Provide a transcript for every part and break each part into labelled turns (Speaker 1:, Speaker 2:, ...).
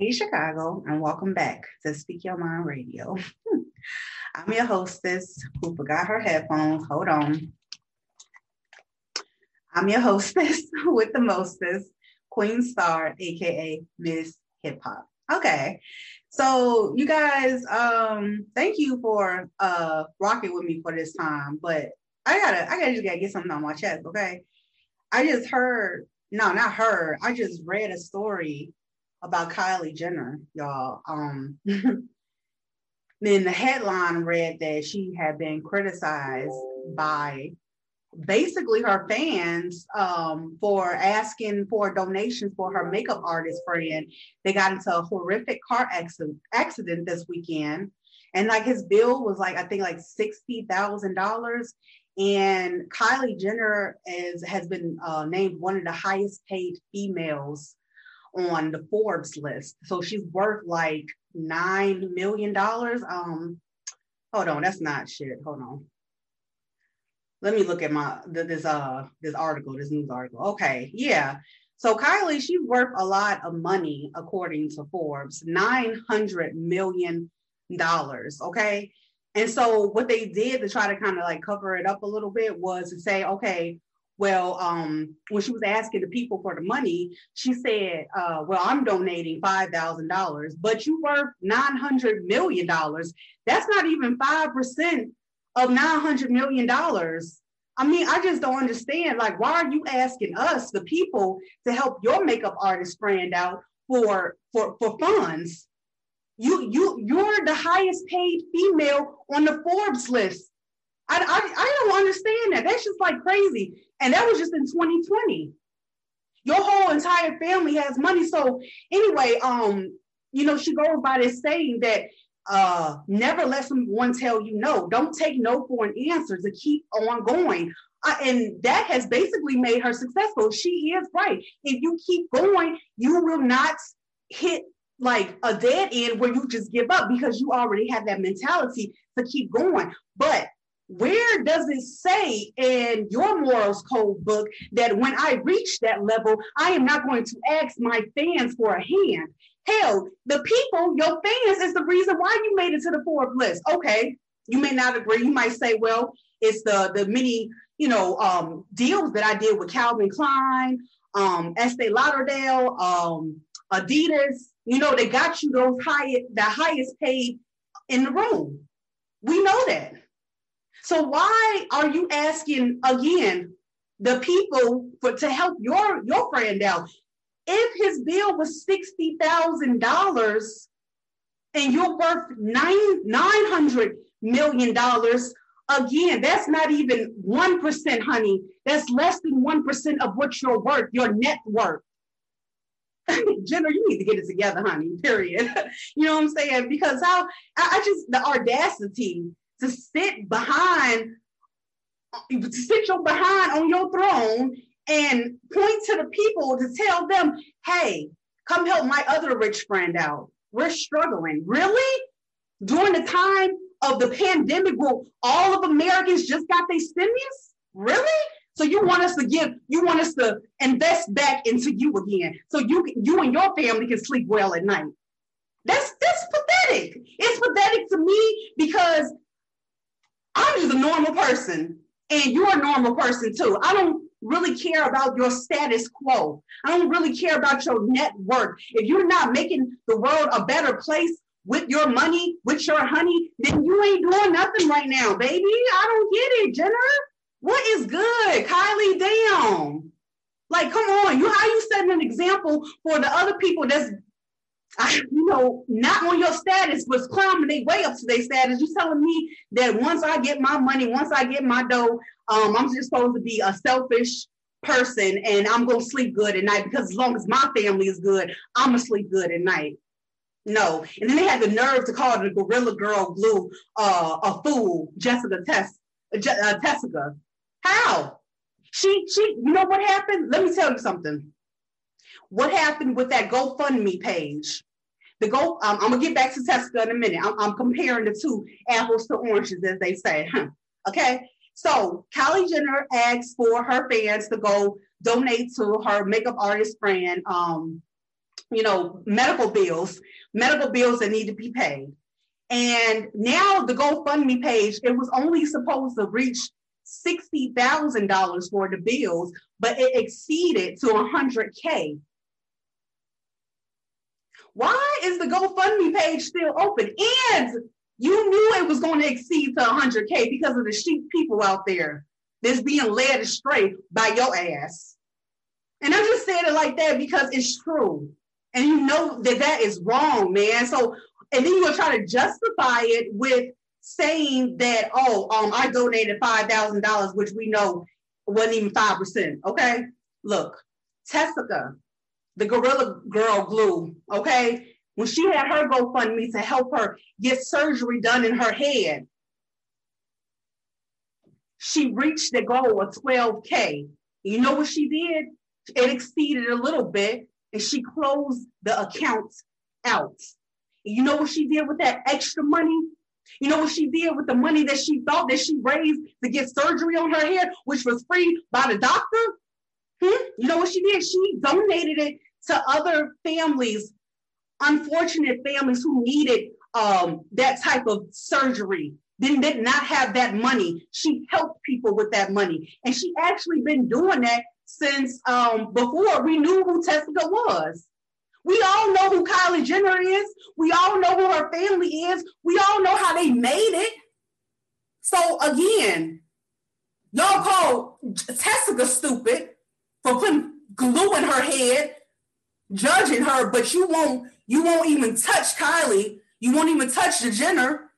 Speaker 1: Hey, Chicago, and welcome back to Speak Your Mind Radio. I'm your hostess who forgot her headphones. Hold on. I'm your hostess with the mostest, Queen Star, aka Miss Hip Hop. Okay. So you guys, um, thank you for uh rocking with me for this time. But I gotta I gotta just gotta get something on my chest, okay? I just heard, no, not heard, I just read a story about Kylie Jenner, y'all. Um, then the headline read that she had been criticized by basically her fans um, for asking for donations for her makeup artist friend. They got into a horrific car accident, this weekend. And like his bill was like, I think like $60,000. And Kylie Jenner is, has been uh, named one of the highest paid females on the Forbes list. So she's worth like nine million dollars. Um, hold on, that's not shit. Hold on. Let me look at my this uh this article, this news article. Okay, yeah. So Kylie, she's worth a lot of money according to Forbes, nine hundred million dollars. Okay. And so what they did to try to kind of like cover it up a little bit was to say, okay, well, um, when she was asking the people for the money, she said, uh, well, I'm donating $5,000, but you worth $900 million. That's not even 5% of $900 million. I mean, I just don't understand. Like, why are you asking us, the people, to help your makeup artist brand out for for for funds? You you you're the highest paid female on the Forbes list. I, I, I don't understand that. That's just like crazy. And that was just in 2020. Your whole entire family has money. So anyway, um, you know, she goes by this saying that uh never let someone tell you no. Don't take no for an answer to keep on going. Uh, and that has basically made her successful. She is right. If you keep going, you will not hit like a dead end where you just give up because you already have that mentality to keep going. But where does it say in your morals code book that when I reach that level, I am not going to ask my fans for a hand? Hell, the people, your fans, is the reason why you made it to the Forbes list. Okay, you may not agree. You might say, well, it's the the many you know um, deals that I did with Calvin Klein, um, Estee Lauderdale, um, Adidas. You know, they got you those high the highest paid in the room. We know that. So why are you asking again the people for to help your your friend out? If his bill was sixty thousand dollars and you're worth nine nine hundred million dollars, again, that's not even one percent, honey. That's less than one percent of what you're worth, your net worth. Jenner, you need to get it together, honey. Period. you know what I'm saying? Because how I, I just the audacity to sit behind, to sit your behind on your throne and point to the people to tell them, hey, come help my other rich friend out. We're struggling. Really? During the time of the pandemic, where all of Americans just got their stimulus? Really? So you want us to give, you want us to invest back into you again, so you you and your family can sleep well at night. That's that's pathetic. It's pathetic to me because normal person, and you're a normal person too. I don't really care about your status quo. I don't really care about your net worth. If you're not making the world a better place with your money, with your honey, then you ain't doing nothing right now, baby. I don't get it, Jenner. What is good? Kylie, damn. Like, come on, you how you setting an example for the other people that's I, you know, not on your status, but climbing their way up to their status. You telling me that once I get my money, once I get my dough, um, I'm just supposed to be a selfish person and I'm gonna sleep good at night because as long as my family is good, I'm gonna sleep good at night. No. And then they had the nerve to call the Gorilla Girl blue uh, a fool, Jessica Tess, uh, uh, Tessica. How? She, she, you know what happened? Let me tell you something. What happened with that GoFundMe page? The go, um, I'm gonna get back to Tessica in a minute. I'm, I'm, comparing the two apples to oranges, as they say. okay. So Kylie Jenner asked for her fans to go donate to her makeup artist friend, um, you know, medical bills, medical bills that need to be paid. And now the GoFundMe page, it was only supposed to reach $60,000 for the bills, but it exceeded to 100K. Why is the GoFundMe page still open? And you knew it was going to exceed to 100K because of the sheep people out there that's being led astray by your ass. And I'm just saying it like that because it's true. And you know that that is wrong, man. So, and then you'll try to justify it with saying that, oh, um, I donated $5,000, which we know wasn't even 5%. Okay. Look, Tessica, the Gorilla Girl Glue, okay, when she had her GoFundMe to help her get surgery done in her head, she reached the goal of 12K. You know what she did? It exceeded a little bit and she closed the account out. You know what she did with that extra money? You know what she did with the money that she thought that she raised to get surgery on her head, which was free by the doctor? Hmm? You know what she did? She donated it to other families unfortunate families who needed um, that type of surgery did, did not have that money. She helped people with that money. And she actually been doing that since um, before we knew who Tessica was. We all know who Kylie Jenner is. We all know who her family is. We all know how they made it. So again, y'all call Tessica stupid for putting glue in her head, judging her, but you won't you won't even touch Kylie. You won't even touch the Jenner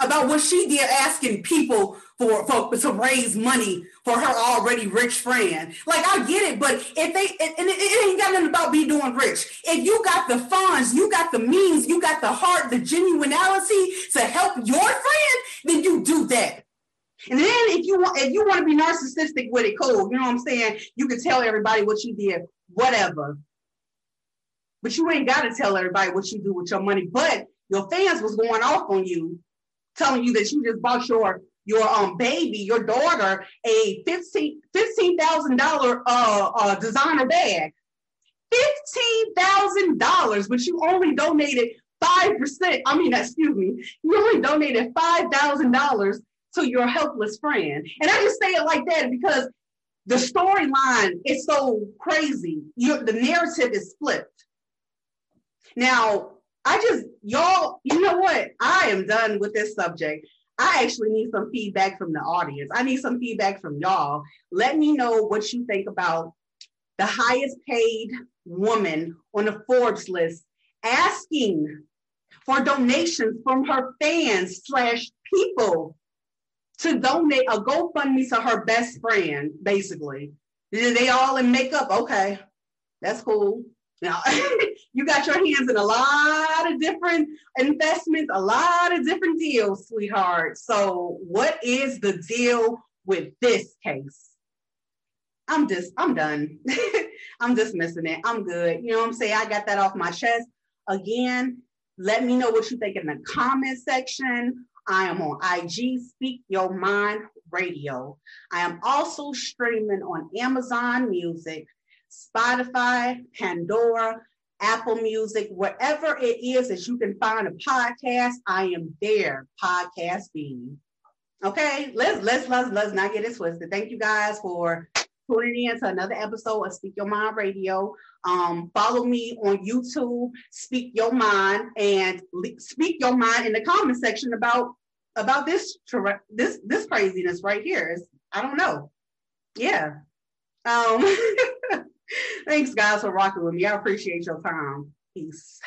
Speaker 1: about what she did asking people for, for to raise money for her already rich friend. Like I get it, but if they and it, it ain't got nothing about be doing rich. If you got the funds, you got the means, you got the heart, the genuinity to help your friend, then you do that. And then if you want if you want to be narcissistic with it, cool. You know what I'm saying? You can tell everybody what you did, whatever. But you ain't got to tell everybody what you do with your money. But your fans was going off on you, telling you that you just bought your your um baby, your daughter, a fifteen fifteen thousand dollar uh, uh designer bag. Fifteen thousand dollars, but you only donated five percent. I mean, excuse me, you only donated five thousand dollars to your helpless friend. And I just say it like that because the storyline is so crazy. You, the narrative is flipped. Now, I just, y'all, you know what? I am done with this subject. I actually need some feedback from the audience. I need some feedback from y'all. Let me know what you think about the highest paid woman on the Forbes list asking for donations from her fans slash people to donate a GoFundMe to her best friend, basically. They all in makeup. Okay, that's cool. Now, you got your hands in a lot of different investments, a lot of different deals, sweetheart. So, what is the deal with this case? I'm just, I'm done. I'm dismissing it. I'm good. You know what I'm saying? I got that off my chest. Again, let me know what you think in the comment section. I am on IG Speak Your Mind Radio. I am also streaming on Amazon Music, Spotify, Pandora, Apple Music, wherever it is that you can find a podcast, I am there podcasting. Okay, let's let's let's let's not get it twisted. Thank you guys for tuning in to another episode of Speak Your Mind Radio. Um, follow me on YouTube, Speak Your Mind, and le- speak your mind in the comment section about about this this this craziness right here. It's, I don't know. Yeah. Um, thanks guys for rocking with me. I appreciate your time. Peace.